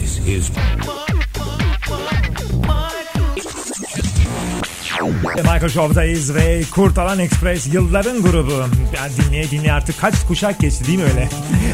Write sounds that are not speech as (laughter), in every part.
This is Michael Show'dayız ve Kurtalan Express yılların grubu. Yani dinleye dinleye artık kaç kuşak geçti değil mi öyle?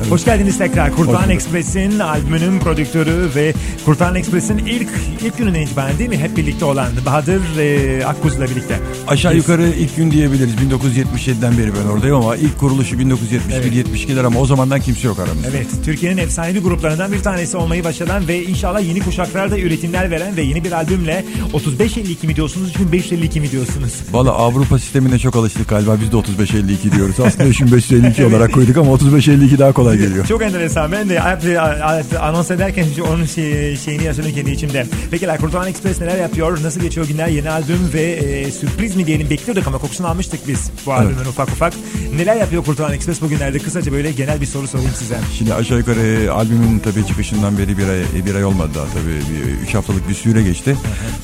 Hoş geldiniz tekrar. Kurtalan Express'in albümünün prodüktörü ve Kurtalan Express'in ilk ilk gününden itibaren değil mi? Hep birlikte olan Bahadır e, Akkuz'la birlikte. Aşağı Biz- yukarı ilk gün diyebiliriz. 1977'den beri ben oradayım ama ilk kuruluşu 1971-72'ler ama o zamandan kimse yok aramızda. Evet, Türkiye'nin efsanevi gruplarından bir tanesi olmayı başaran ve inşallah yeni kuşaklarda üretimler veren ve yeni bir albümle 35-52 mi diyorsunuz, 35-52 mi diyorsunuz? Valla Avrupa sistemine çok alıştık galiba. Biz de 35-52 diyoruz. Aslında 35-52 olarak koyduk ama 35-52 daha kolay geliyor. Çok enteresan. Ben de anons ederken onun şey, şeyini yaşadım kendi içimde. Peki Kurtalan Express neler yapıyor? Nasıl geçiyor günler? Yeni albüm ve e, sürpriz mi diyelim bekliyorduk ama kokusunu almıştık biz bu albümün ufak ufak. Neler yapıyor Kurtalan Express bugünlerde? Kısaca böyle genel bir soru sorayım size. Şimdi aşağı yukarı albümün tabii çıkışından beri bir ay, bir ay olmadı daha tabii. Bir, üç haftalık bir süre geçti.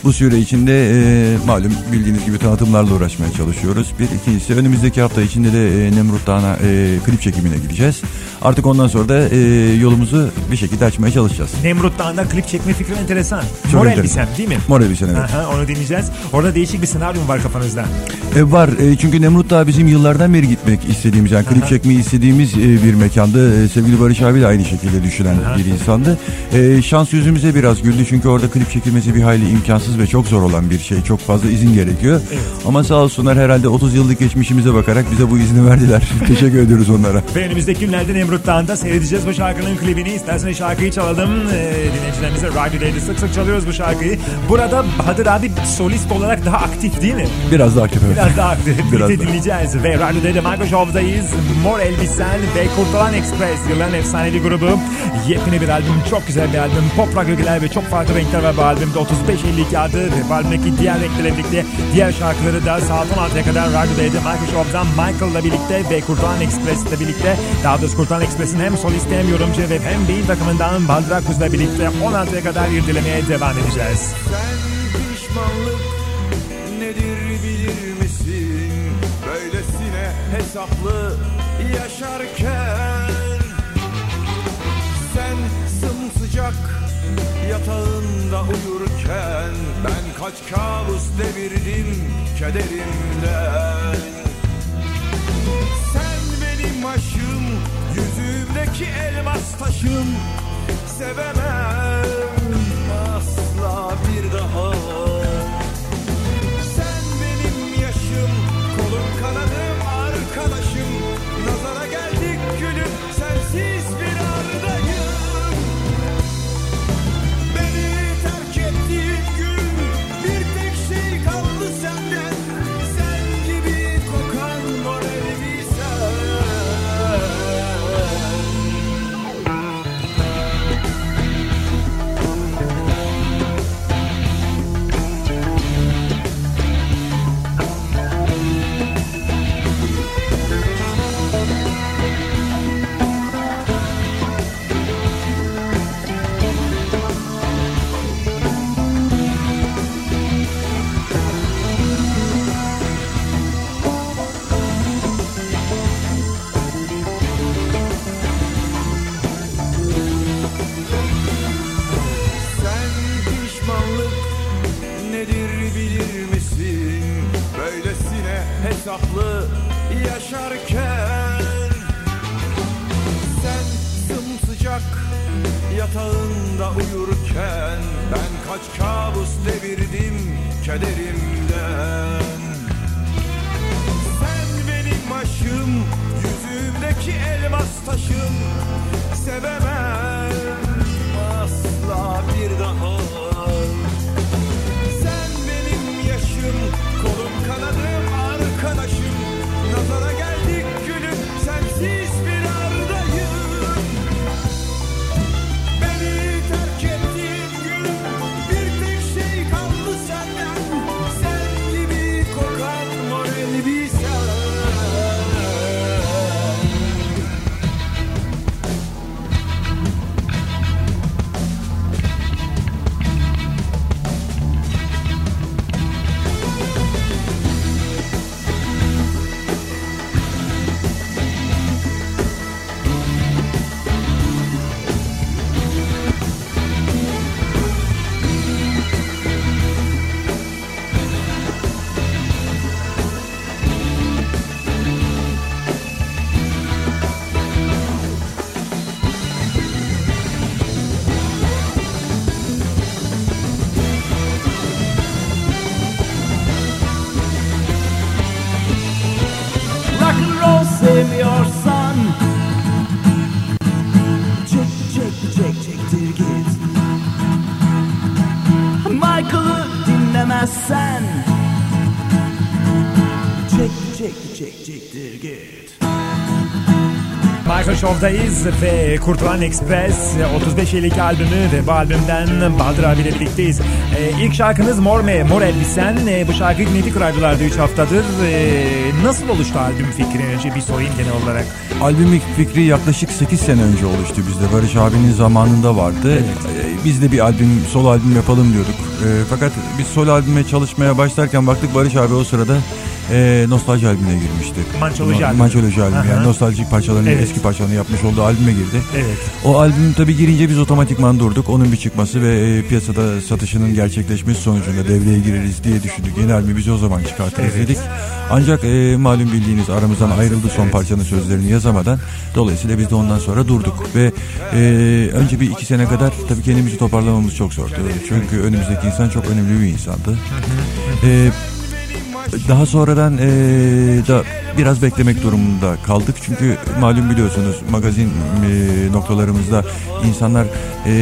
Bu süre içinde e, malum bildiğiniz gibi tanıtımlarla uğraşmaya çalışıyoruz. Bir ikincisi önümüzdeki hafta içinde de e, Nemrut Dağı'na e, klip çekimine gideceğiz. Artık ondan sonra da e, yolumuzu bir şekilde açmaya çalışacağız. Nemrut Dağı'nda klip çekme fikri enteresan. Çok Mor elbisem değil mi? Mor elbisen evet. Aha, onu dinleyeceğiz. Orada değişik bir senaryo mu var kafanızda? E, var e, çünkü Nemrut Dağı bizim yıllardan beri gitmek istediğimiz yani klip çekmeyi istediğimiz e, bir mekandı. E, sevgili Barış abi de aynı şekilde düşünen bir insandı. E, şans yüzümüze biraz güldü çünkü orada klip çekilmesi bir hayli imkansız ve çok zor olan bir şey. Çok fazla izin gerekiyor. Ama sağ olsunlar herhalde 30 yıllık geçmişimize bakarak bize bu izni verdiler. (laughs) Teşekkür ediyoruz onlara. Ve önümüzdeki günlerde Nemrut Dağı'nda seyredeceğiz bu şarkının klibini. İsterseniz şarkıyı çalalım. Ee, dinleyicilerimize Radyo Day'de sık sık çalıyoruz bu şarkıyı. Burada Bahadır abi solist olarak daha aktif değil mi? Biraz daha aktif evet. Biraz daha aktif. (laughs) Biraz Birlikte daha. dinleyeceğiz. Ve Radyo Day'de Michael Show'dayız. Mor Elbisen ve Kurtulan Express. Yılların efsanevi grubu. Yepyeni bir albüm. Çok güzel bir albüm. Pop rock ögeler ve çok farklı renkler var bu albümde. 35-52 adı ve albümdeki diğer renklerle birlikte diğer şarkıları da saat 16'ya kadar Radyo Day'de Michael Show'dan Michael'la birlikte ve Kurtulan Express'le birlikte daha doğrusu Kurtulan Express'in hem solisti hem yorumcu ve hem beyin takımından Baldur Akuz'la birlikte 16'ya kadar irdelemeye devam edeceğiz. Sen pişmanlık hesaplı yaşarken Sen sımsıcak yatağında uyurken Ben kaç kabus devirdim kederimden Sen benim aşım, yüzümdeki elmas taşım Sevemem asla bir daha hesaplı yaşarken Sen sımsıcak yatağında uyurken Ben kaç kabus devirdim kederimden. Sen benim aşım, yüzümdeki elmas taşım. Sevemem asla bir daha. Sen benim yaşım, kolum kanadım çek çektir git Michael Show'dayız ve Kurtulan Express 35 yıllık albümü ve bu albümden Bahadır abiyle birlikteyiz. Ee, ilk şarkınız Mor Me, Mor Elbisen. Ee, bu şarkıyı dinledik radyolarda 3 haftadır. Ee, nasıl oluştu albüm fikri? Önce bir sorayım genel olarak. Albüm fikri yaklaşık 8 sene önce oluştu bizde. Barış abinin zamanında vardı. Ee, Biz de bir albüm, solo albüm yapalım diyorduk. Ee, fakat biz solo albüme çalışmaya başlarken baktık Barış abi o sırada e, nostalji albümüne girmişti. Mançoloji No- albümü. Mançoloji albümü. Aha. Yani nostaljik parçalarını, Evet. eski parçalarını yapmış olduğu albüme girdi. Evet. O albüm tabii girince biz otomatikman durduk. Onun bir çıkması ve e, piyasada satışının gerçekleşmesi sonucunda devreye gireriz diye düşündük. Yeni albümü biz o zaman çıkartırız Evet. dedik. Ancak e, malum bildiğiniz aramızdan ayrıldı son Evet. parçanın sözlerini yazamadan. Dolayısıyla biz de ondan sonra durduk. Ve e, önce bir iki sene kadar tabii kendimizi toparlamamız çok zordu. Çünkü önümüzdeki insan çok önemli bir insandı. E, daha sonradan e, da biraz beklemek durumunda kaldık. Çünkü malum biliyorsunuz magazin e, noktalarımızda insanlar e,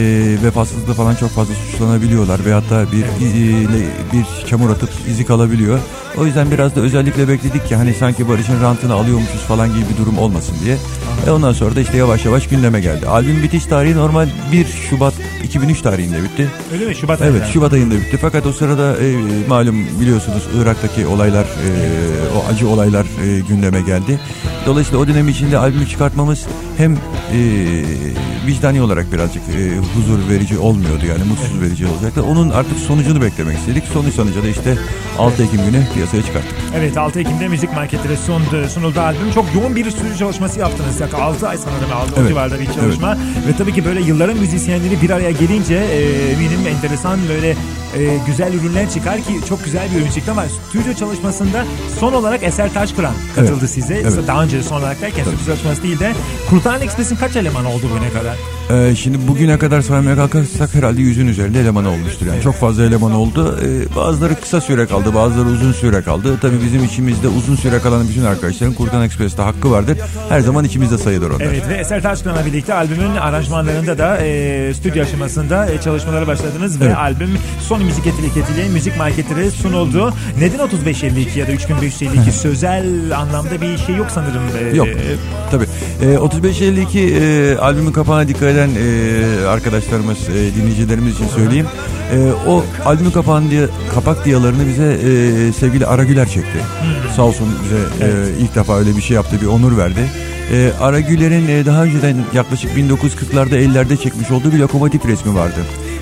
vefasızlıkla falan çok fazla suçlanabiliyorlar. Ve hatta bir, e, bir çamur atıp izi kalabiliyor. O yüzden biraz da özellikle bekledik ki hani sanki Barış'ın rantını alıyormuşuz falan gibi bir durum olmasın diye. Ve ondan sonra da işte yavaş yavaş gündeme geldi. Albüm bitiş tarihi normal 1 Şubat 2003 tarihinde bitti. Öyle mi? Şubat Evet ayında. Şubat ayında bitti fakat o sırada e, malum biliyorsunuz Irak'taki olaylar e, o acı olaylar e, gündeme geldi. Dolayısıyla o dönem içinde albümü çıkartmamız hem e, vicdani olarak birazcık e, huzur verici olmuyordu yani mutsuz verici olacaktı. Onun artık sonucunu beklemek istedik. Sonuç sonucu da işte 6 Ekim günü piyasaya çıkarttık. Evet 6 Ekim'de müzik marketlere sundu, sunuldu albüm. Çok yoğun bir stüdyo çalışması yaptınız. Yaklaşık 6 ay sanırım aldı o Evet. civarda bir çalışma. Ve tabii ki böyle yılların müzisyenleri bir araya gelince e, eminim enteresan böyle e, güzel ürünler çıkar ki çok güzel bir ürün çıktı ama stüdyo çalışmasında son olarak Eser Taşkıran katıldı Evet. size. Evet. Daha önce son olarak derken stüdyo çalışması değil de Kurtaran Express'in kaç elemanı oldu bugüne kadar? Ee, şimdi bugüne kadar saymaya kalkarsak herhalde yüzün üzerinde eleman olmuştur. Yani çok fazla eleman oldu. Ee, bazıları kısa süre kaldı, bazıları uzun süre kaldı. Tabii bizim içimizde uzun süre kalan bütün arkadaşların Kurtan Express'te hakkı vardır. Her zaman içimizde sayılır onlar. Evet ve Eser Taşkıran'la birlikte albümün aranjmanlarında da e, stüdyo aşamasında e, çalışmalara başladınız ve Evet. albüm Sony Müzik etiketiyle müzik marketlere sunuldu. Neden 3552 ya da 3552 sözel anlamda bir şey yok sanırım. E, Yok. Tabii. Ee, 3552 e, albümün kapağına dikkat eden e, arkadaşlarımız, e, dinleyicilerimiz için söyleyeyim. E, o albümün kapağın diye, kapak diyalarını bize e, sevgili Ara Güler çekti. Sağ olsun bize e, ilk defa öyle bir şey yaptı, bir onur verdi. E, Ara Güler'in e, daha önceden yaklaşık 1940'larda 50'lerde çekmiş olduğu bir lokomotif resmi vardı.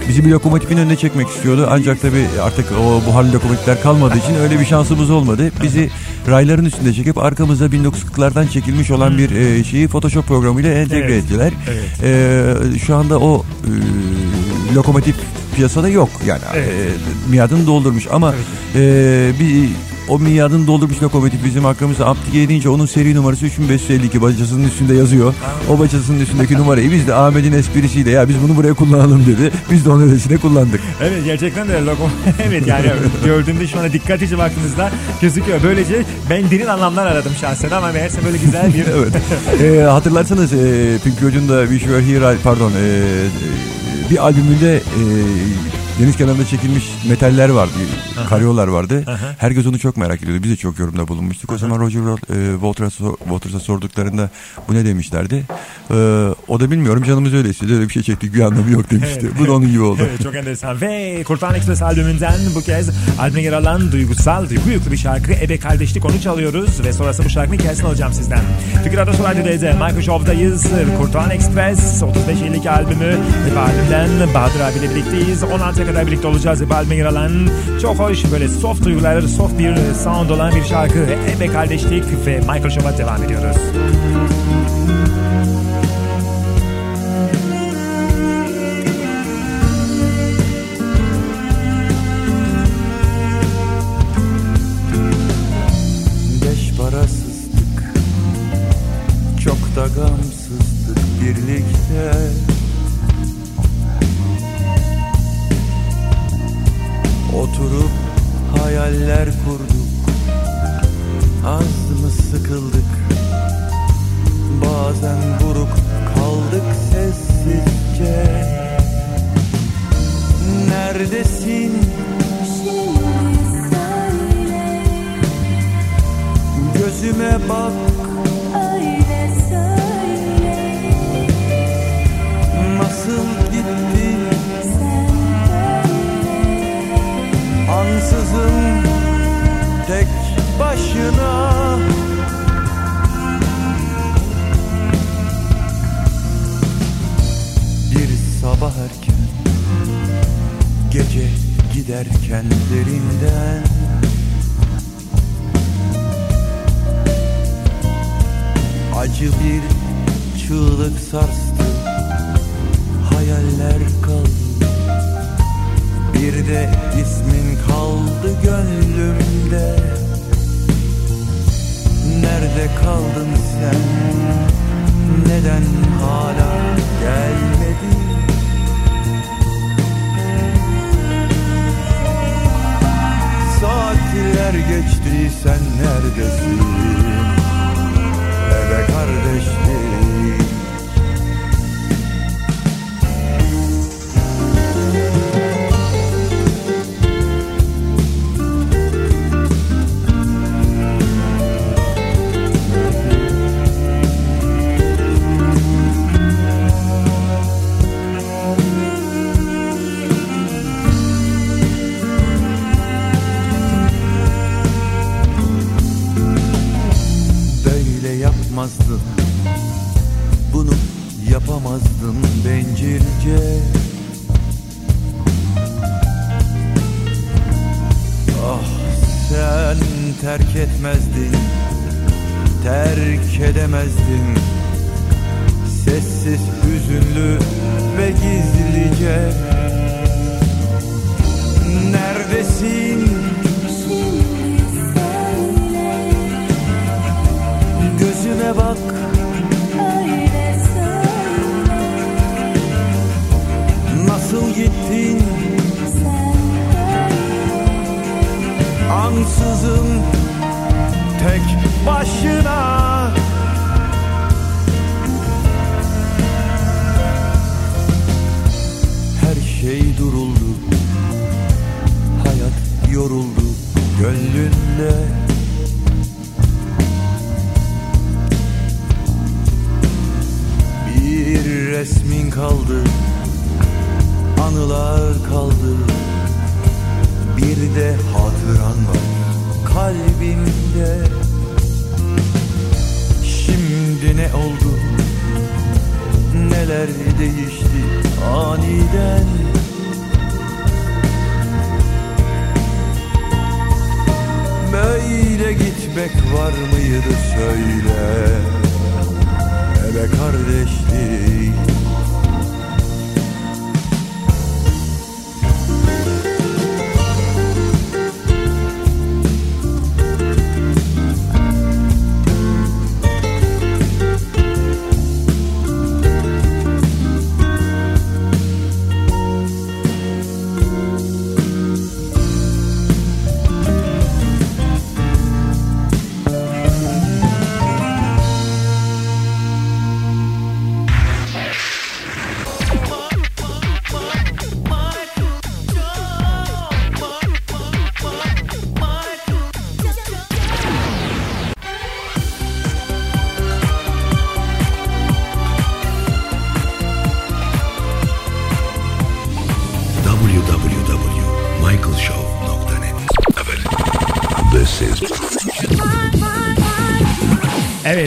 Bizi bir lokomotifin önüne çekmek istiyordu ancak tabii artık o buharlı lokomotifler kalmadığı için öyle bir şansımız olmadı. Bizi rayların üstünde çekip arkamızda 1940'lardan çekilmiş olan bir e, şeyi Photoshop programıyla entegre Evet. ettiler. Evet. E, şu anda o e, lokomotif piyasada yok yani Evet. e, miadını doldurmuş ama e, bir o miadını doldurmuş lokomotif bizim hakkımızda aptike edince onun seri numarası 3552 bacasının üstünde yazıyor. O bacasının üstündeki numarayı biz de Ahmet'in esprisiyle ya biz bunu buraya kullanalım dedi. Biz de onun öylesine kullandık. Evet gerçekten de logo (laughs) evet yani gördüğümde şu anda dikkatlice baktığınızda gözüküyor. Böylece ben derin anlamlar aradım şahsen ama meğerse böyle güzel bir (laughs) evet. (laughs) E, hatırlarsanız e, Pink Floyd'un da We Were Here pardon e, e, bir albümünde e, deniz kenarında çekilmiş metaller vardı. Karyolar vardı. Herkes onu çok merak ediyordu. Biz de çok yorumda bulunmuştuk. O zaman Roger e, Waters'a, sor- Waters'a sorduklarında bu ne demişlerdi. E, o da bilmiyorum canımız öyle istedi. Öyle bir şey çektik bir anlamı yok demişti. Evet. Bu da onun gibi oldu. Evet çok enteresan. Ve Kurtan Express albümünden bu kez albüme yer alan duygusal, duygu yüklü bir şarkı Ebe Kardeşlik onu çalıyoruz ve sonrası bu şarkının hikayesini alacağım sizden. Fikir Radyo Radyo'dayız. Michael Show'dayız. Kurtan Express 35 yıllık albümü ve albümden Bahadır abiyle birlikteyiz. 16'ya kadar birlikte olacağız. Albüme yer alan. Çok hoş böyle soft duygular, soft bir sound olan bir şarkı. Ebe Kardeşlik ve Michael Show'a devam ediyoruz. Da gamsızdık birlikte Oturup hayaller kurduk. Az mı sıkıldık? Bazen buruk kaldık sessizce. Neredesin? Gözüme bak. Öyle söyle. Nasıl ansızın tek başına. Bir sabah erken gece giderken derinden. Acı bir çığlık sarstı Hayaller de ismin kaldı gönlümde. Nerede kaldın sen? Neden hala gelmedin? Saatler geçti sen neredesin? Eve kardeşlik başına Her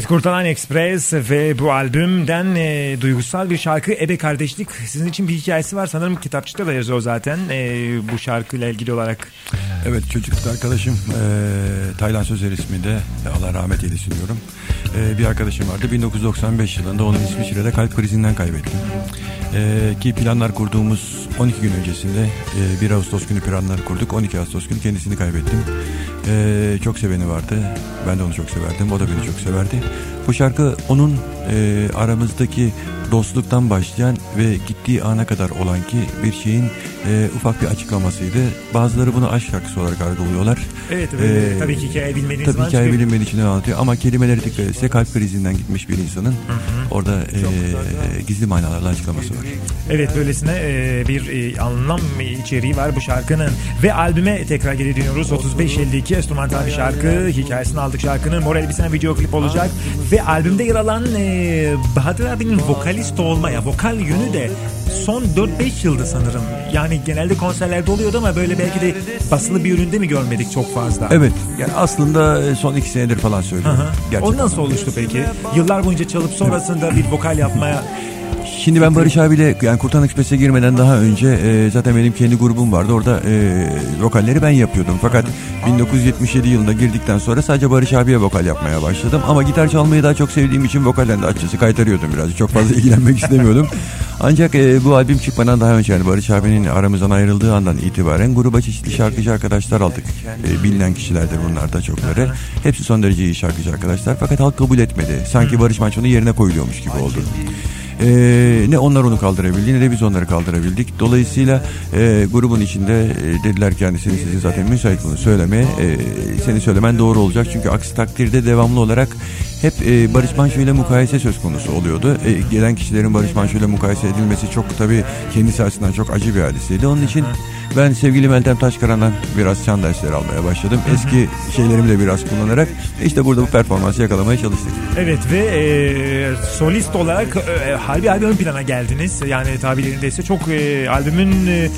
Kurtalan Express ve bu albümden e, duygusal bir şarkı Ebe Kardeşlik. Sizin için bir hikayesi var sanırım kitapçıkta da yazıyor zaten e, bu şarkıyla ilgili olarak. Evet çocukluk arkadaşım e, Taylan Sözer isminde Allah rahmet eylesin diyorum. E, bir arkadaşım vardı 1995 yılında onu İsviçre'de kalp krizinden kaybettim. E, ki planlar kurduğumuz 12 gün öncesinde e, 1 Ağustos günü planları kurduk 12 Ağustos günü kendisini kaybettim. E, çok seveni vardı ben de onu çok severdim o da beni çok severdi. Bu şarkı onun e, aramızdaki dostluktan başlayan ve gittiği ana kadar olan ki bir şeyin e, ufak bir açıklamasıydı. Bazıları bunu aşk şarkısı olarak algılıyorlar. Evet, Ee, e, tabii ki hikaye bilmeniz Tabii var. hikaye bilinmediği için anlatıyor ama kelimeleri dikkat etse kalp krizinden gitmiş bir insanın orada e, gizli manalarla açıklaması var. Evet böylesine e, bir e, anlam içeriği var bu şarkının. Ve albüme tekrar geri dönüyoruz. 3552 enstrümantal bir şarkı. Hikayesini aldık şarkının. Mor Elbisen video klip olacak. Ve albümde yer alan e, Bahadır abinin vokalist olma ya vokal yönü de son 4-5 yılda sanırım. Yani genelde konserlerde oluyordu ama böyle belki de basılı bir üründe mi görmedik çok fazla? Evet yani aslında e, son iki senedir falan söylüyorum. Gerçekten. O nasıl oluştu peki? Yıllar boyunca çalıp sonrasında bir vokal yapmaya Şimdi ben Barış abiyle yani Kurtan Ekspres'e girmeden daha önce e, zaten benim kendi grubum vardı. Orada e, vokalleri ben yapıyordum. Fakat 1977 yılında girdikten sonra sadece Barış abiye vokal yapmaya başladım. Ama gitar çalmayı daha çok sevdiğim için vokalden de açıkçası kaytarıyordum biraz. Çok fazla (laughs) ilgilenmek istemiyordum. Ancak e, bu albüm çıkmadan daha önce yani Barış abinin aramızdan ayrıldığı andan itibaren gruba çeşitli şarkıcı arkadaşlar aldık. E, bilinen kişilerdir bunlar da çokları. Hepsi son derece iyi şarkıcı arkadaşlar. Fakat halk kabul etmedi. Sanki Barış Manço'nun yerine koyuluyormuş gibi oldu. Ee, ne onlar onu kaldırabildi ne de biz onları kaldırabildik. Dolayısıyla e, grubun içinde e, dediler ki yani senin sesin zaten müsait bunu söylemeye. E, senin söylemen doğru olacak. Çünkü aksi takdirde devamlı olarak hep e, Barış Manço ile mukayese söz konusu oluyordu. E, gelen kişilerin Barış Manço ile mukayese edilmesi çok tabii kendisi açısından çok acı bir hadiseydi. Onun için ben sevgili Meltem Taşkaran'dan biraz çan dersleri almaya başladım. Eski şeylerimi de biraz kullanarak işte burada bu performansı yakalamaya çalıştık. Evet ve e, solist olarak e, harbi harbi ön plana geldiniz. Yani tabirlerindeyse çok e, albümün e,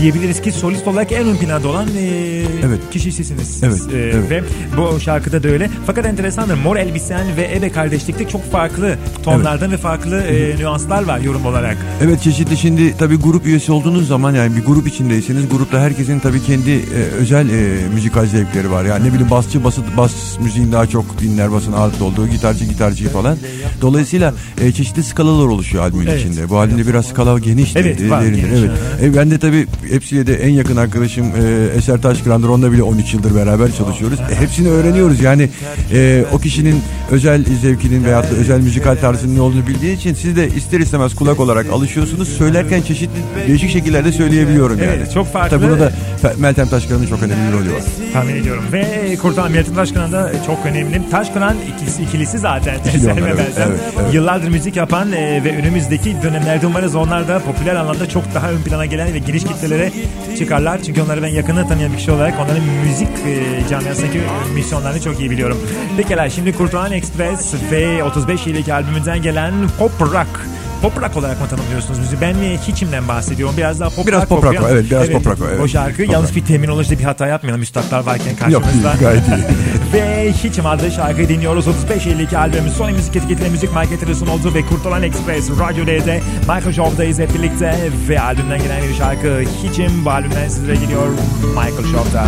diyebiliriz ki solist olarak en ön planda olan e, Evet. Kişi sizsiniz. Evet, E, evet. Ve bu şarkıda da öyle. Fakat enteresandır. Mor Elbisen ve Ebe Kardeşlik'te çok farklı tonlardan ve farklı e, nüanslar var yorum olarak. Evet çeşitli şimdi tabii grup üyesi olduğunuz zaman yani bir grup içindeyseniz grupta herkesin tabii kendi e, özel e, müzikal zevkleri var. Yani ne bileyim basçı bası, bas müziğin daha çok dinler basın ağırlıklı olduğu gitarcı gitarcıyı falan. Dolayısıyla e, çeşitli skalalar oluşuyor albümün Evet. içinde. Bu albümde biraz skala geniş Evet, var, derindir. geniş, Evet. E, ben de tabii hepsiyle de en yakın arkadaşım e, Eser Taşkıran'dır. Onunla bile 13 yıldır beraber çalışıyoruz. E, hepsini öğreniyoruz. Yani e, o kişinin özel zevkinin veyahut da özel müzikal tarzının ne olduğunu bildiği için siz de ister istemez kulak olarak alışıyorsunuz. Söylerken çeşitli değişik şekillerde söyleyebiliyorum yani. Evet, çok farklı. Tabii burada Meltem Taşkıran'ın çok önemli bir rolü var. Tahmin ediyorum. Ve Kurtan Meltem Taşkıran da çok önemli. Taşkıran ikilisi, ikilisi zaten. İkili onlar, evet, evet, evet. Yıllardır müzik yapan e, ve önümüzdeki dönemlerde umarız onlar da popüler anlamda çok daha ön plana gelen ve geniş kitlelere çıkarlar. Çünkü onları ben yakından tanıyan bir kişi olarak onların müzik e, camiasındaki misyonlarını çok iyi biliyorum. Pekala şimdi Kurtulan Express ve 35 yıllık albümünden gelen Pop Rock Pop rock olarak mı tanımlıyorsunuz müziği? Ben e, hiçimden bahsediyorum. Biraz daha pop Biraz rock pop rock o, evet, biraz pop rock evet. O şarkı. Pop Yalnız rock. bir terminolojide bir hata yapmayalım. Üstadlar varken Yok karşımızda. değil, gayet iyi. (laughs) Ve Hiçim adlı şarkıyı dinliyoruz. 35-52 albümü Sony Müzik etiketiyle Müzik Marketleri sunuldu ve Kurtulan Express Radyo D'de Michael Show'dayız hep birlikte ve albümden gelen bir şarkı Hiçim bu albümden sizlere geliyor Michael Show'da.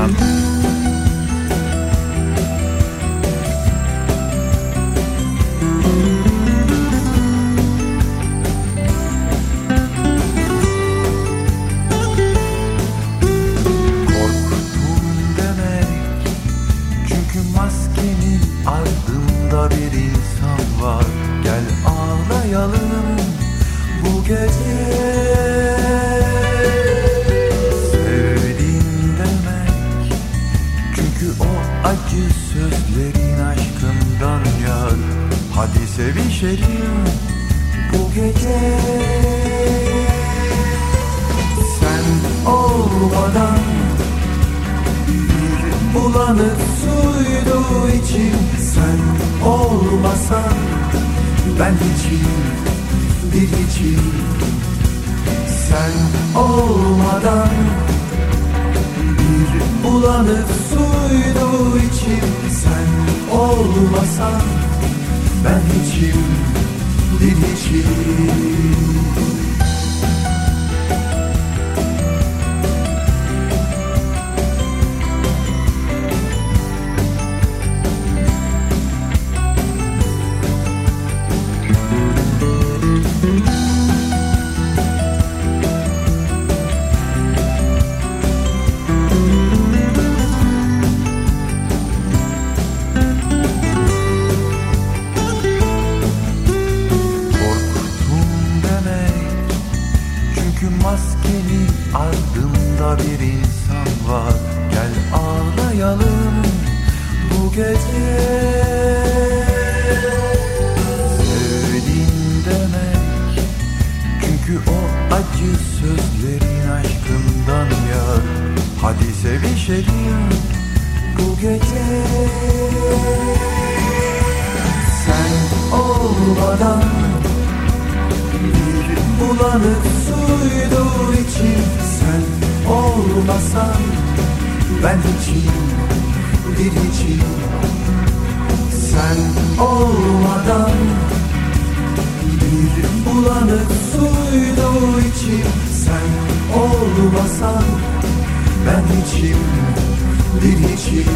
Sen olmasan ben hiçim bir hiçim. Sen olmadan bir bulanık suydu içim. Sen olmasan ben hiçim bir hiçim olmadan bir bulanık suydu içim Sen olmasan ben hiçim bir hiçim. Sen olmadan bir bulanık suydu içim Sen olmasan ben hiçim bir hiçim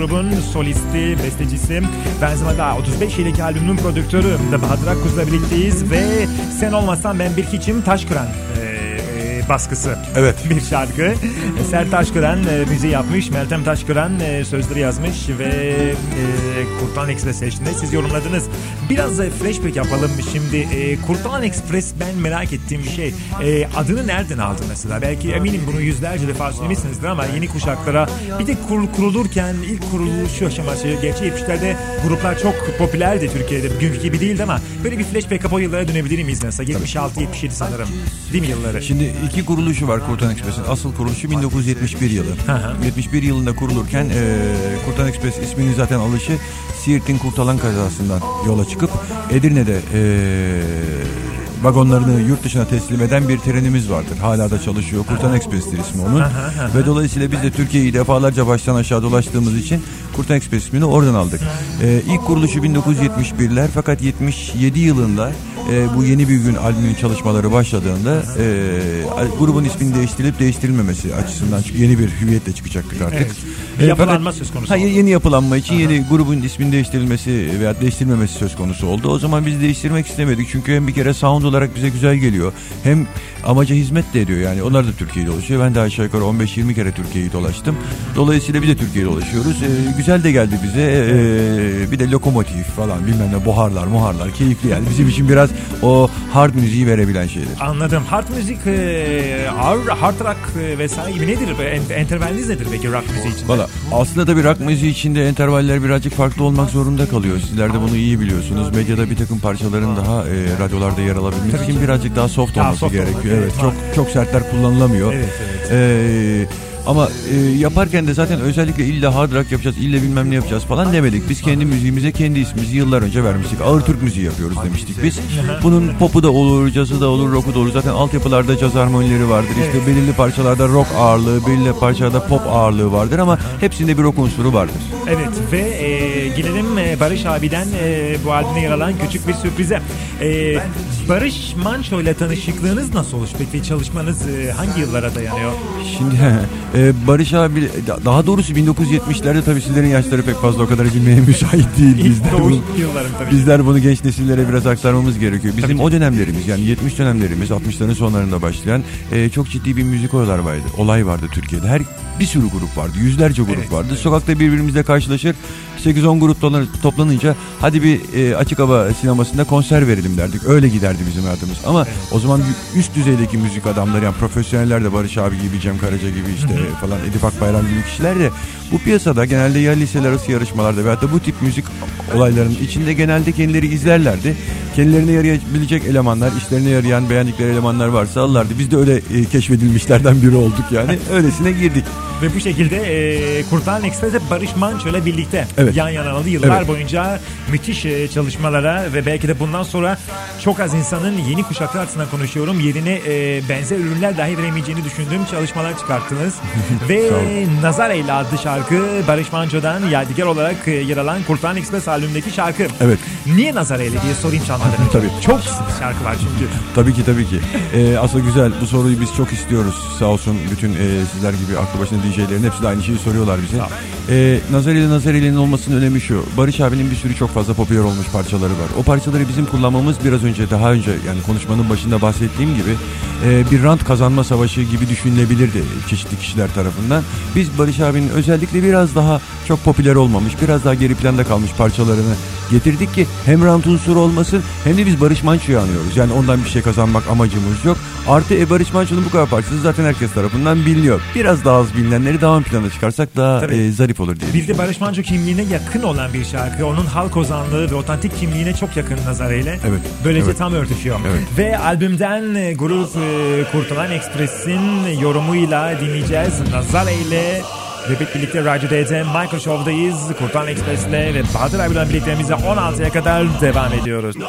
grubun solisti, bestecisi ve aynı zamanda 35 yıllık albümünün prodüktörü de Bahadır Akkuz'la birlikteyiz ve Sen Olmasan Ben Bir Hiçim Taşkıran baskısı. Evet. (laughs) Bir şarkı. Eser Taşkıran e, müziği yapmış, Meltem Taşkıran e, sözleri yazmış ve e, Kurtalan Express eşliğinde siz yorumladınız. Biraz da flashback yapalım şimdi. E, Kurtalan Express ben merak ettiğim bir şey. E, adını nereden aldı mesela? Belki eminim bunu yüzlerce defa söylemişsinizdir ama yeni kuşaklara bir de kur, kurulurken ilk kuruluşu aşaması gerçi 70'lerde gruplar çok popülerdi Türkiye'de. Bugünkü gibi değildi ama böyle bir flashback kapı yıllara dönebilir miyiz mesela? 76-77 sanırım. Değil mi yılları? Şimdi iki kuruluşu var Kurtan Ekspres'in. Asıl kuruluşu 1971 yılı. hı. 71 yılında kurulurken e, Kurtan Ekspres isminin zaten alışı Siirt'in Kurtalan kazasından yola çıkıp Edirne'de e, vagonlarını yurt dışına teslim eden bir trenimiz vardır. Hala da çalışıyor. Kurtan Ekspres'tir ismi onun. Ve dolayısıyla biz de Türkiye'yi defalarca baştan aşağı dolaştığımız için Kurtan Ekspres ismini oradan aldık. E, ilk kuruluşu 1971'ler fakat 77 yılında e, bu yeni bir gün albümün çalışmaları başladığında e, grubun isminin değiştirilip değiştirilmemesi açısından yeni bir hüviyetle çıkacaktık artık. Evet. Bir E, yapılanma söz konusu Ha, oldu. yeni yapılanma için yeni grubun isminin değiştirilmesi veya değiştirilmemesi söz konusu oldu. O zaman biz değiştirmek istemedik çünkü hem bir kere sound olarak bize güzel geliyor hem amaca hizmet de ediyor yani onlar da Türkiye'yi dolaşıyor. Ben de aşağı yukarı 15-20 kere Türkiye'yi dolaştım. Dolayısıyla biz de Türkiye'yi dolaşıyoruz. E, güzel de geldi bize. E, bir de lokomotif falan bilmem ne buharlar muharlar keyifli yani. Bizim için biraz o hard müziği verebilen şeyler. Anladım. Hard müzik, e, ağır hard rock e, vesaire gibi nedir? En- Entervaliniz nedir peki rock müziği için? Valla aslında tabii rock müziği içinde entervaller birazcık farklı olmak zorunda kalıyor. Sizler de bunu iyi biliyorsunuz. Medyada bir takım parçaların daha e, radyolarda yer alabilmesi için birazcık daha soft Daha olması soft olmak, gerekiyor. evet, Evet, çok çok sertler kullanılamıyor. Evet, evet. E, ama e, yaparken de zaten özellikle illa hard rock yapacağız, illa bilmem ne yapacağız falan demedik. Biz kendi müziğimize kendi ismimizi yıllar önce vermiştik. Ağır Türk müziği yapıyoruz demiştik biz. Bunun popu da olur, cazı da olur, rock'u da olur. Zaten altyapılarda caz harmonileri vardır. İşte belirli parçalarda rock ağırlığı, belirli parçalarda pop ağırlığı vardır ama hepsinde bir rock unsuru vardır. Evet ve e, gelelim e, Barış abiden e, bu albümde yer alan küçük bir sürprize. E, Barış Manço ile tanışıklığınız nasıl olmuş peki? Çalışmanız e, hangi yıllara dayanıyor? Şimdi (laughs) Barış abi daha doğrusu 1970'lerde tabii sizlerin yaşları pek fazla o kadar bilmeye (laughs) müsait değil. Bizler, doğuş bu- yıllarım tabii. bizler bunu genç nesillere biraz aktarmamız gerekiyor. Bizim Tabii o dönemlerimiz yani 70 dönemlerimiz 60'ların sonlarında başlayan e, çok ciddi bir müzik olaylar vardı. Olay vardı Türkiye'de. Her bir sürü grup vardı. Yüzlerce grup Evet, vardı. Sokakta birbirimizle karşılaşır. 8-10 grup toplan- toplanınca hadi bir e, açık hava sinemasında konser verelim derdik. Öyle giderdi bizim hayatımız. Ama o zaman üst düzeydeki müzik adamları yani profesyoneller de Barış abi gibi, Cem Karaca gibi işte falan Edip Akbayram gibi kişiler de bu piyasada genelde ya liseler arası yarışmalarda veyahut da bu tip müzik olaylarının içinde genelde kendileri izlerlerdi. Kendilerine yarayabilecek elemanlar, işlerine yarayan beğendikleri elemanlar varsa alırlardı. Biz de öyle e, keşfedilmişlerden biri olduk yani. (laughs) Öylesine girdik. Ve bu şekilde e, Kurtalan Express ve Barış Manço ile birlikte Evet. yan yana aldı. Yıllar Evet. boyunca müthiş e, çalışmalara ve belki de bundan sonra çok az insanın yeni kuşaklar açısından konuşuyorum. Yerine e, benzer ürünler dahi veremeyeceğini düşündüğüm çalışmalar çıkarttınız. (laughs) ve. Nazar Eyle adlı şarkı Barış Manço'dan yadigar olarak e, yer alan Kurtalan Express albümündeki şarkı. Evet. Niye Nazar Eyle diye sorayım çalmadan önce. Tabii. Çok şarkı var çünkü. (laughs) Tabii ki tabii ki. Ee, aslında güzel. Bu soruyu biz çok istiyoruz. Sağ olsun bütün e, sizler gibi aklı başında DJ'lerin hepsi de aynı şeyi soruyorlar bize. Ol. Ee, Nazar ile Nazar ile'nin olmasının önemi şu. Barış abinin bir sürü çok fazla popüler olmuş parçaları var. O parçaları bizim kullanmamız biraz önce daha önce yani konuşmanın başında bahsettiğim gibi e, bir rant kazanma savaşı gibi düşünülebilirdi çeşitli kişiler tarafından. Biz Barış abinin özellikle biraz daha çok popüler olmamış, biraz daha geri planda kalmış parçalarını getirdik ki hem rant unsuru olmasın hem de biz Barış Manço'yu anıyoruz. Yani ondan bir şey kazanmak amacımız yok. Artı e, Barış Manço'nun bu kadar parçası zaten herkes tarafından biliniyor. Biraz daha az bilinenleri daha ön plana çıkarsak daha Tabii. e, zarif olur diye. Bir de Barış Manço kimliğine yakın olan bir şarkı. Onun halk ozanlığı ve otantik kimliğine çok yakın Nazar ile. Evet, Böylece evet. tam örtüşüyor. Evet. Ve albümden e, grup e, Kurtulan Express'in yorumuyla dinleyeceğiz. Nazar ile ve hep birlikte Radyo D'de Michael Show'dayız. Kurtulan Express'le ve Bahadır abiyle birlikteliğimize 16'ya kadar devam ediyoruz. Yüce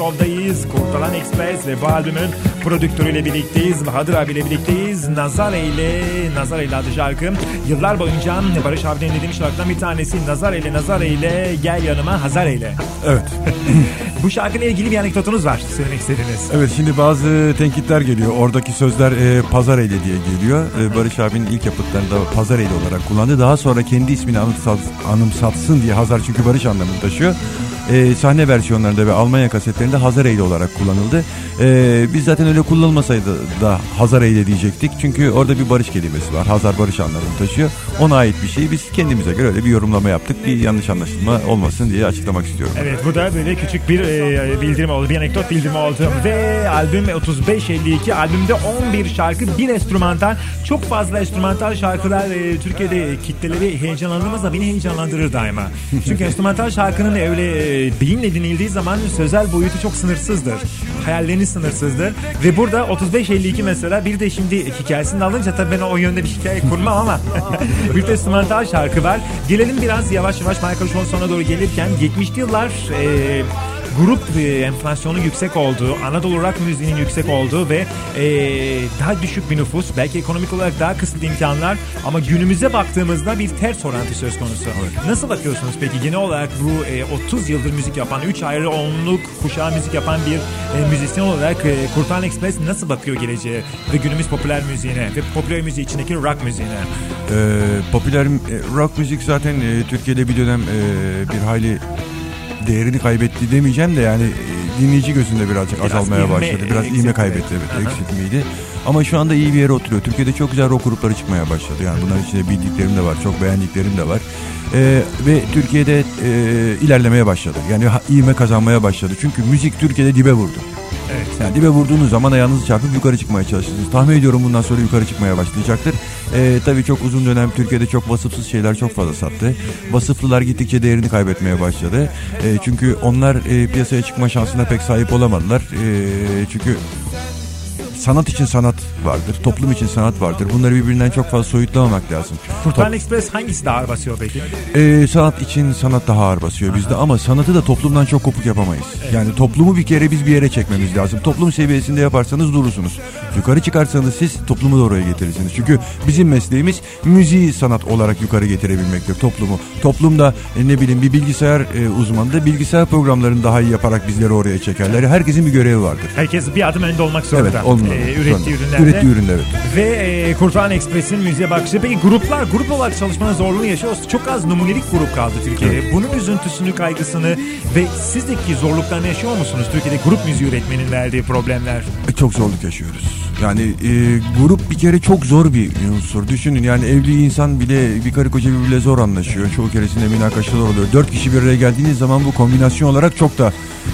Show'dayız. Kurtalan Express ve bu albümün prodüktörüyle birlikteyiz. Bahadır abiyle birlikteyiz. Nazare ile Nazare ile adı şarkı. Yıllar boyunca Barış abinin dinlediğim şarkıdan bir tanesi Nazare ile Nazare ile Gel yanıma Hazare ile. Evet. (laughs) Bu şarkıyla ilgili bir anekdotunuz var söylemek istediğiniz. Evet şimdi bazı tenkitler geliyor. Oradaki sözler e, pazar eyle diye geliyor. E, Barış abinin ilk yapıtlarında pazar eyle olarak kullandı. Daha sonra kendi ismini anımsat, anımsatsın diye Hazar çünkü barış anlamını taşıyor. E, sahne versiyonlarında ve Almanya kasetlerinde Hazar eyle olarak kullanıldı. E, biz zaten öyle kullanılmasaydı da Hazar eyle diyecektik. Çünkü orada bir barış kelimesi var. Hazar barış anlamını taşıyor. Ona ait bir şeyi biz kendimize göre öyle bir yorumlama yaptık. Bir yanlış anlaşılma olmasın diye açıklamak istiyorum. Evet bu da böyle küçük bir e, bildirim oldu. Bir anekdot bildirimi oldu. Ve albüm 3552 albümde 11 şarkı bir enstrümantal. Çok fazla enstrümantal şarkılar e, Türkiye'de kitleleri heyecanlandırmaz da beni heyecanlandırır daima. (laughs) Çünkü enstrümantal şarkının öyle e, beyinle dinildiği zaman sözel boyutu çok sınırsızdır. Hayalleriniz sınırsızdır. Ve burada 3552 mesela bir de şimdi hikayesini alınca tabii ben o yönde bir hikaye kurmam ama (laughs) bir de enstrümantal şarkı var. Gelelim biraz yavaş yavaş Michael Show sona doğru gelirken 70'li yıllar e, grup e, enflasyonu yüksek olduğu, Anadolu rock müziğinin yüksek olduğu ve e, daha düşük bir nüfus, belki ekonomik olarak daha kısıtlı imkanlar ama günümüze baktığımızda bir ters orantı söz konusu. Nasıl bakıyorsunuz peki genel olarak bu e, 30 yıldır müzik yapan, 3 ayrı onluk kuşağı müzik yapan bir e, müzisyen olarak e, Kurtan Express nasıl bakıyor geleceğe ve günümüz popüler müziğine ve popüler müziği içindeki rock müziğine? Ee, popüler e, rock müzik zaten e, Türkiye'de bir dönem e, bir hayli değerini kaybetti demeyeceğim de yani e, dinleyici gözünde birazcık Biraz azalmaya ivme, başladı. Biraz eksildi. ivme kaybetti evet eksiltmeydi. Ama şu anda iyi bir yere oturuyor. Türkiye'de çok güzel rock grupları çıkmaya başladı. Yani bunların içinde bildiklerim de var, çok beğendiklerim de var. Ee, ve Türkiye'de e, ilerlemeye başladı. Yani ivme kazanmaya başladı. Çünkü müzik Türkiye'de dibe vurdu. Evet. Yani dibe vurduğunuz zaman ayağınızı çarpıp yukarı çıkmaya çalışırsınız. Tahmin ediyorum bundan sonra yukarı çıkmaya başlayacaktır. Ee, tabii çok uzun dönem Türkiye'de çok vasıfsız şeyler çok fazla sattı. Vasıflılar gittikçe değerini kaybetmeye başladı. Ee, çünkü onlar e, piyasaya çıkma şansına pek sahip olamadılar. Ee, çünkü sanat için sanat vardır, toplum için sanat vardır. Bunları birbirinden çok fazla soyutlamamak lazım. Kurtan Express hangisi daha ağır basıyor peki? Ee, sanat için sanat daha ağır basıyor bizde ama sanatı da toplumdan çok kopuk yapamayız. Yani toplumu bir kere biz bir yere çekmemiz lazım. Toplum seviyesinde yaparsanız durursunuz. Yukarı çıkarsanız siz toplumu da oraya getirirsiniz. Çünkü bizim mesleğimiz müziği sanat olarak yukarı getirebilmektir toplumu. Toplumda e, ne bileyim bir bilgisayar e, uzmanı da bilgisayar programlarını daha iyi yaparak bizleri oraya çekerler. Herkesin bir görevi vardır. Herkes bir adım önde olmak zorunda. Evet, olmalı. Ee, ürettiği Sonra. ürünlerde. Ürettiği üründe evet. Ve e, Kurtan Express'in müziğe bakışı. Peki gruplar, grup olarak çalışmanın zorluğunu yaşıyoruz. Çok az numunelik grup kaldı Türkiye'de. Bunun üzüntüsünü, kaygısını ve sizdeki zorluklarını yaşıyor musunuz? Türkiye'de grup müziği üretmenin verdiği problemler. E, çok zorluk yaşıyoruz. Yani e, grup bir kere çok zor bir unsur. Düşünün yani evli insan bile bir karı koca birbiriyle zor anlaşıyor. Çoğu keresinde münakaşalar oluyor. Dört kişi bir araya geldiğiniz zaman bu kombinasyon olarak çok da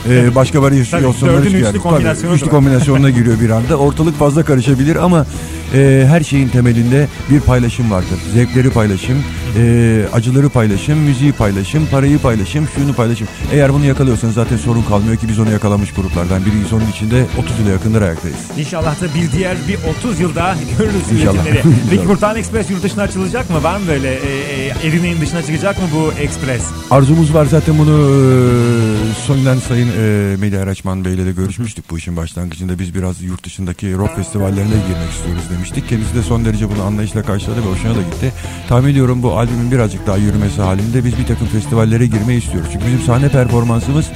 e, başka Tabii, dördün çıkıyor. üçlü Tabii, kombinasyonu üçlü kombinasyonuna giriyor bir anda. Ortalık fazla karışabilir ama e, her şeyin temelinde bir paylaşım vardır. Zevkleri paylaşım, e, acıları paylaşım, müziği paylaşım, parayı paylaşım, şunu paylaşım. Eğer bunu yakalıyorsanız zaten sorun kalmıyor ki biz onu yakalamış gruplardan biriyiz. Onun içinde 30 yıla yakındır ayaktayız. İnşallah da bir diğer bir 30 yılda görürüz İnşallah. üretimleri. (laughs) Peki. Kurtan Express yurt dışına açılacak mı? Var mı böyle e, e, Edirne'nin dışına çıkacak mı bu Express? Arzumuz var zaten bunu e, Sony'den Sayın e, Melih Araçman Bey'le de görüşmüştük bu işin başlangıcında. Biz biraz yurt dışındaki rock festivallerine girmek istiyoruz demiştik. Kendisi de son derece bunu anlayışla karşıladı ve hoşuna da gitti. Tahmin ediyorum bu albümün birazcık daha yürümesi halinde biz bir takım festivallere girmeyi istiyoruz. Çünkü bizim sahne performansımız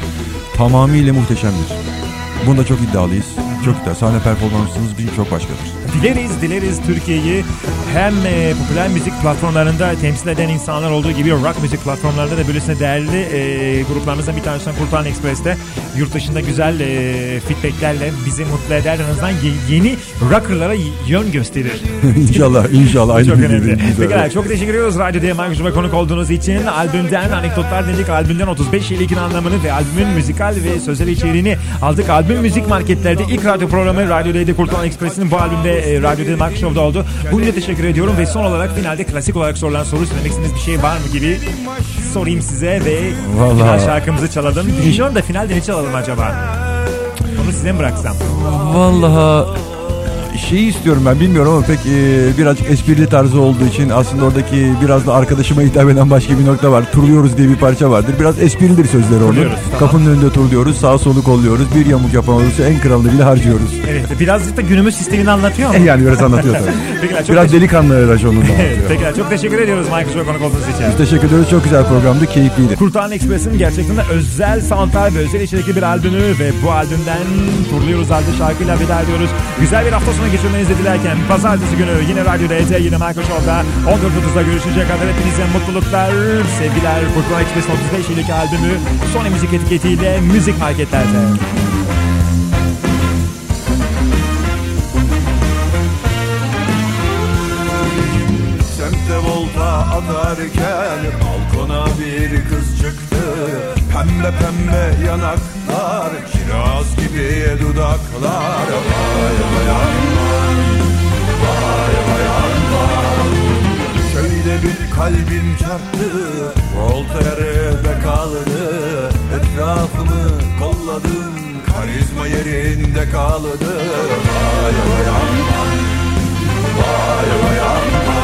tamamıyla muhteşemdir. Bunda çok iddialıyız. Çok iddia. Sahne performansımız bizim çok başkadır. Dileriz dileriz Türkiye'yi hem e, popüler müzik platformlarında temsil eden insanlar olduğu gibi rock müzik platformlarında da böylesine değerli e, gruplarımızdan bir tanesi olan Kurtan Express'te yurt dışında güzel e, feedbacklerle bizi mutlu eder. En azından ye- yeni rockerlara yön gösterir. (laughs) inşallah inşallah. Aynı çok önemli. Pekala çok teşekkür ediyoruz Radyo Diye Markus'uma konuk olduğunuz için. Albümden anekdotlar dinledik. Albümden 35 yıllık anlamını ve albümün müzikal ve sözel içeriğini aldık. Albüm müzik marketlerde ilk radyo programı Radyo D'de Kurtulan Ekspresi'nin bu albümde e, Radyo Markus Show'da oldu. Bunun için teşekkür ediyorum ve son olarak finalde klasik olarak sorulan soru söylemek istediğiniz bir şey var mı gibi sorayım size ve Vallahi. final şarkımızı çalalım. Düşünüyorum da finalde ne çalalım acaba? Onu size mi bıraksam? Vallahi şeyi istiyorum ben bilmiyorum ama pek e, birazcık esprili tarzı olduğu için aslında oradaki biraz da arkadaşıma hitap eden başka bir nokta var. Turluyoruz diye bir parça vardır. Biraz esprilidir sözleri onun. Turluyoruz, tamam. Kapının önünde turluyoruz. Sağ solu kolluyoruz. Bir yamuk olursa en kralını bile harcıyoruz. Evet birazcık da günümüz sistemini anlatıyor mu? Eh yani biraz anlatıyor tabii. (laughs) Peki, çok biraz delikanlı raconunda (laughs) Evet, anlatıyor. peki çok teşekkür ediyoruz Michael Show'a konuk olduğunuz için. Teşekkür ediyoruz. Çok güzel programdı. Keyifliydi. Kurtaran Express'in gerçekten de özel soundtrack ve özel içerikli bir albümü ve bu albümden turluyoruz halde şarkıyla veda ediyoruz. Güzel bir hafta sonu geçirmenizi dilerken pazartesi günü yine Radyo DT yine Michael Show'da 14.30'da görüşecek kadar hepinize mutluluklar, sevgiler. Kurtaran Express'in 35 yıllık albümü Sony Müzik etiketiyle müzik marketlerde. Semte volta atarken balkona bir kız çıktı Pembe pembe yanaklar, kiraz gibi dudaklar. Vay vay aman, vay vay. Aman Şöyle bir kalbim çarptı, volta yarıda kaldı. Etrafımı kolladım, karizma yerinde kaldı. Vay vay aman, vay vay aman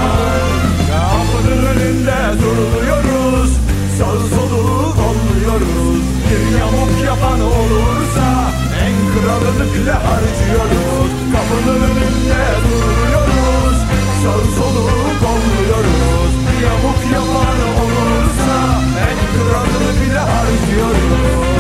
Kapının önünde duruluyoruz Sağ solu kolluyoruz Bir yamuk yapan olursa En kralını bile harcıyoruz. Kapının önünde duruluyoruz Sağ solu kolluyoruz. Bir yamuk yapan olursa En kralını bile harcıyoruz